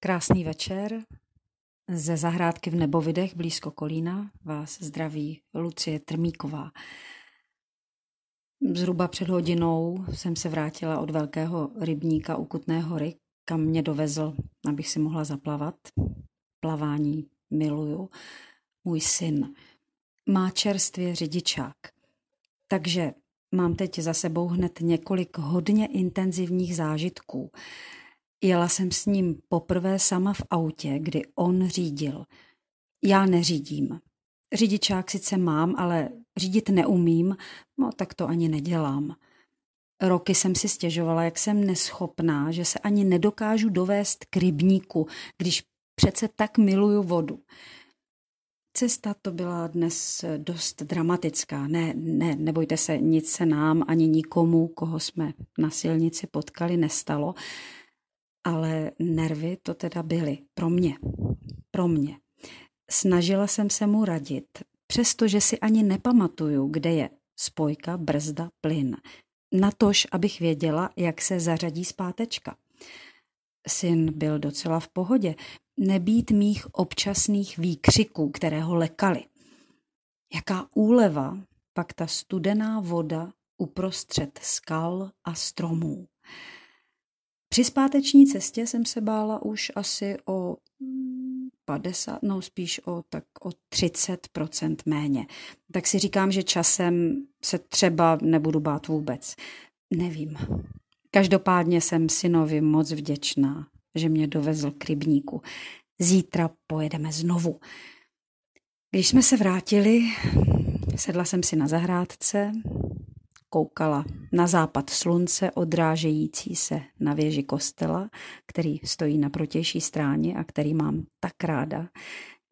Krásný večer. Ze zahrádky v Nebovidech blízko Kolína vás zdraví Lucie Trmíková. Zhruba před hodinou jsem se vrátila od velkého rybníka u Kutné hory, kam mě dovezl, abych si mohla zaplavat. Plavání miluju. Můj syn má čerstvě řidičák. Takže mám teď za sebou hned několik hodně intenzivních zážitků. Jela jsem s ním poprvé sama v autě, kdy on řídil. Já neřídím. Řidičák sice mám, ale řídit neumím, no tak to ani nedělám. Roky jsem si stěžovala, jak jsem neschopná, že se ani nedokážu dovést k rybníku, když přece tak miluju vodu. Cesta to byla dnes dost dramatická. Ne, ne, nebojte se, nic se nám ani nikomu, koho jsme na silnici potkali, nestalo ale nervy to teda byly pro mě. Pro mě. Snažila jsem se mu radit, přestože si ani nepamatuju, kde je spojka, brzda, plyn. Natož, abych věděla, jak se zařadí zpátečka. Syn byl docela v pohodě, nebýt mých občasných výkřiků, které ho lekaly. Jaká úleva pak ta studená voda uprostřed skal a stromů. Při zpáteční cestě jsem se bála už asi o 50, no spíš o tak o 30% méně. Tak si říkám, že časem se třeba nebudu bát vůbec. Nevím. Každopádně jsem synovi moc vděčná, že mě dovezl k rybníku. Zítra pojedeme znovu. Když jsme se vrátili, sedla jsem si na zahrádce, koukala na západ slunce odrážející se na věži kostela, který stojí na protější stráně a který mám tak ráda.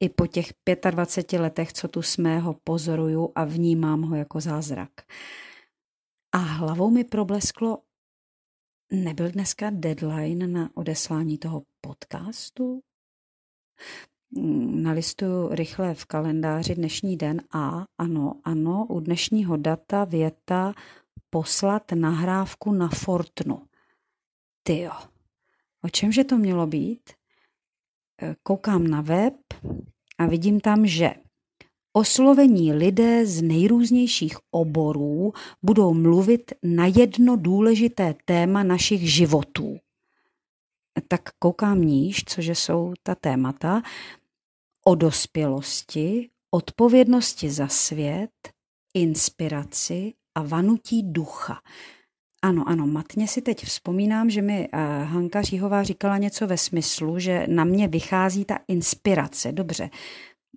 I po těch 25 letech, co tu jsme, ho pozoruju a vnímám ho jako zázrak. A hlavou mi problesklo, nebyl dneska deadline na odeslání toho podcastu? Nalistuju rychle v kalendáři dnešní den a ano, ano, u dnešního data věta poslat nahrávku na Fortnu. Tyjo, o čemže to mělo být? E, koukám na web a vidím tam, že oslovení lidé z nejrůznějších oborů budou mluvit na jedno důležité téma našich životů tak koukám níž, cože jsou ta témata, o dospělosti, odpovědnosti za svět, inspiraci a vanutí ducha. Ano, ano, matně si teď vzpomínám, že mi uh, Hanka Říhová říkala něco ve smyslu, že na mě vychází ta inspirace. Dobře,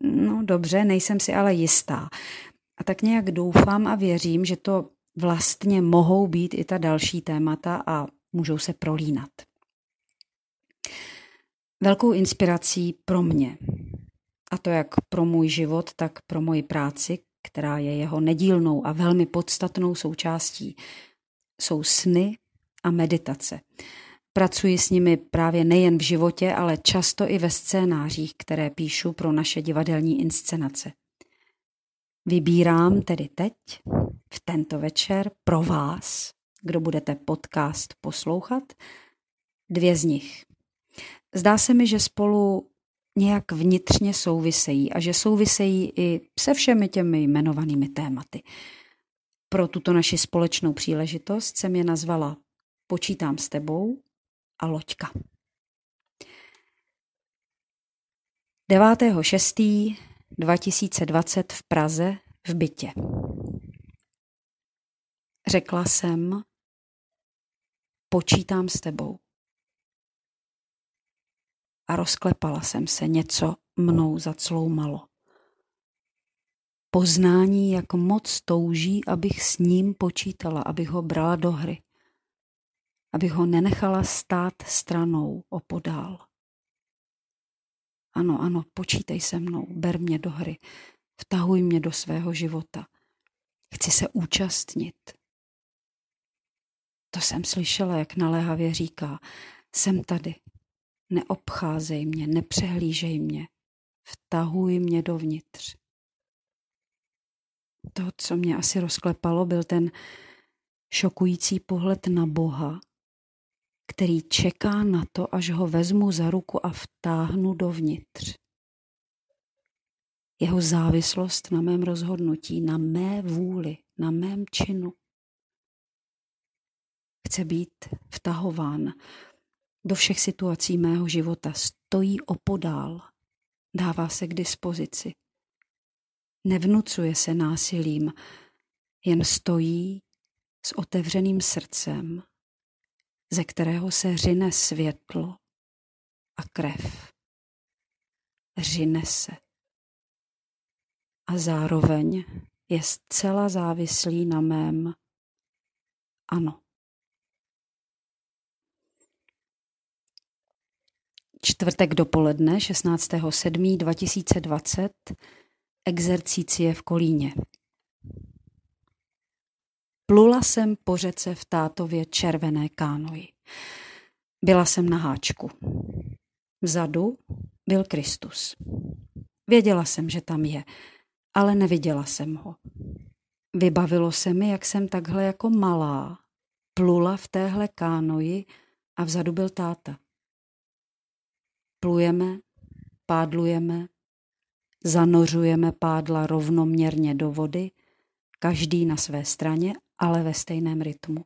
no dobře, nejsem si ale jistá. A tak nějak doufám a věřím, že to vlastně mohou být i ta další témata a můžou se prolínat. Velkou inspirací pro mě, a to jak pro můj život, tak pro moji práci, která je jeho nedílnou a velmi podstatnou součástí, jsou sny a meditace. Pracuji s nimi právě nejen v životě, ale často i ve scénářích, které píšu pro naše divadelní inscenace. Vybírám tedy teď, v tento večer, pro vás, kdo budete podcast poslouchat, dvě z nich. Zdá se mi, že spolu nějak vnitřně souvisejí a že souvisejí i se všemi těmi jmenovanými tématy. Pro tuto naši společnou příležitost jsem je nazvala Počítám s tebou a Loďka. 9.6.2020 v Praze v bytě. Řekla jsem, počítám s tebou a rozklepala jsem se, něco mnou zacloumalo. Poznání, jak moc touží, abych s ním počítala, abych ho brala do hry, abych ho nenechala stát stranou opodál. Ano, ano, počítej se mnou, ber mě do hry, vtahuj mě do svého života. Chci se účastnit. To jsem slyšela, jak naléhavě říká, jsem tady, Neobcházej mě, nepřehlížej mě, vtahuj mě dovnitř. To, co mě asi rozklepalo, byl ten šokující pohled na Boha, který čeká na to, až ho vezmu za ruku a vtáhnu dovnitř. Jeho závislost na mém rozhodnutí, na mé vůli, na mém činu. Chce být vtahován do všech situací mého života, stojí opodál, dává se k dispozici. Nevnucuje se násilím, jen stojí s otevřeným srdcem, ze kterého se řine světlo a krev. Řine se. A zároveň je zcela závislý na mém ano. Čtvrtek dopoledne 16.7.2020 exercície v Kolíně. Plula jsem po řece v tátově červené kánoji. Byla jsem na háčku. Vzadu byl Kristus. Věděla jsem, že tam je, ale neviděla jsem ho. Vybavilo se mi, jak jsem takhle jako malá plula v téhle kánoji a vzadu byl táta. Plujeme, pádlujeme, zanořujeme pádla rovnoměrně do vody, každý na své straně, ale ve stejném rytmu.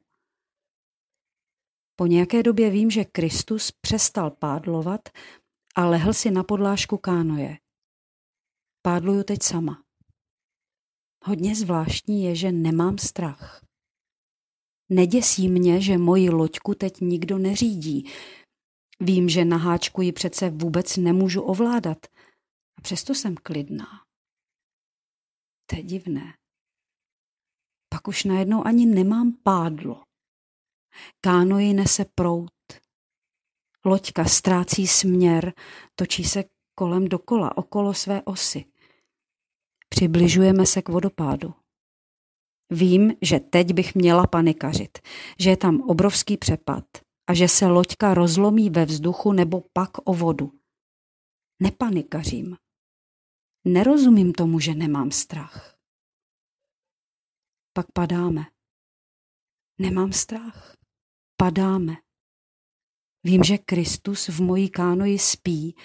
Po nějaké době vím, že Kristus přestal pádlovat a lehl si na podlážku kánoje. Pádluju teď sama. Hodně zvláštní je, že nemám strach. Neděsí mě, že moji loďku teď nikdo neřídí. Vím, že na háčku ji přece vůbec nemůžu ovládat. A přesto jsem klidná. To je divné. Pak už najednou ani nemám pádlo. Kánoji nese prout. Loďka ztrácí směr, točí se kolem dokola, okolo své osy. Přibližujeme se k vodopádu. Vím, že teď bych měla panikařit, že je tam obrovský přepad a že se loďka rozlomí ve vzduchu nebo pak o vodu. Nepanikařím. Nerozumím tomu, že nemám strach. Pak padáme. Nemám strach. Padáme. Vím, že Kristus v mojí kánoji spí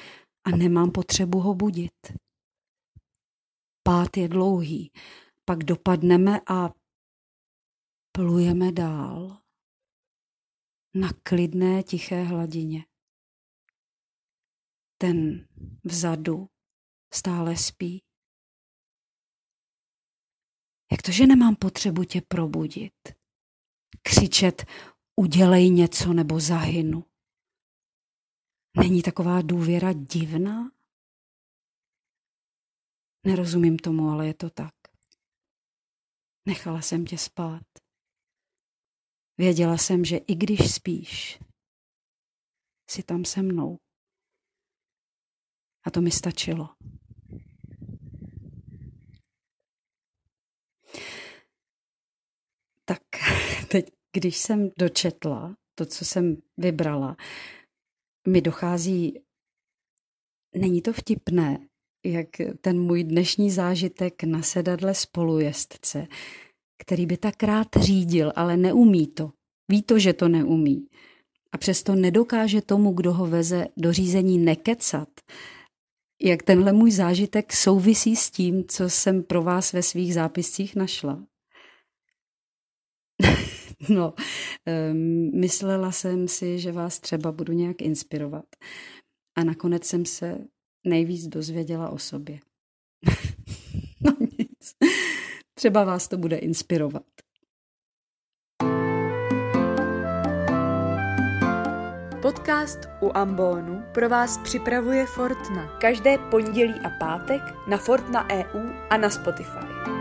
a nemám potřebu ho budit. Pád je dlouhý, pak dopadneme a plujeme dál na klidné tiché hladině. Ten vzadu stále spí. Jak to, že nemám potřebu tě probudit? Křičet, udělej něco nebo zahynu. Není taková důvěra divná? Nerozumím tomu, ale je to tak. Nechala jsem tě spát. Věděla jsem, že i když spíš, jsi tam se mnou. A to mi stačilo. Tak teď, když jsem dočetla to, co jsem vybrala, mi dochází, není to vtipné, jak ten můj dnešní zážitek na sedadle spolujezdce, který by tak rád řídil, ale neumí to. Ví to, že to neumí. A přesto nedokáže tomu, kdo ho veze do řízení nekecat. Jak tenhle můj zážitek souvisí s tím, co jsem pro vás ve svých zápiscích našla. no, um, myslela jsem si, že vás třeba budu nějak inspirovat. A nakonec jsem se nejvíc dozvěděla o sobě. no nic. Třeba vás to bude inspirovat. Podcast u Ambonu pro vás připravuje Fortna. Každé pondělí a pátek na Fortna EU a na Spotify.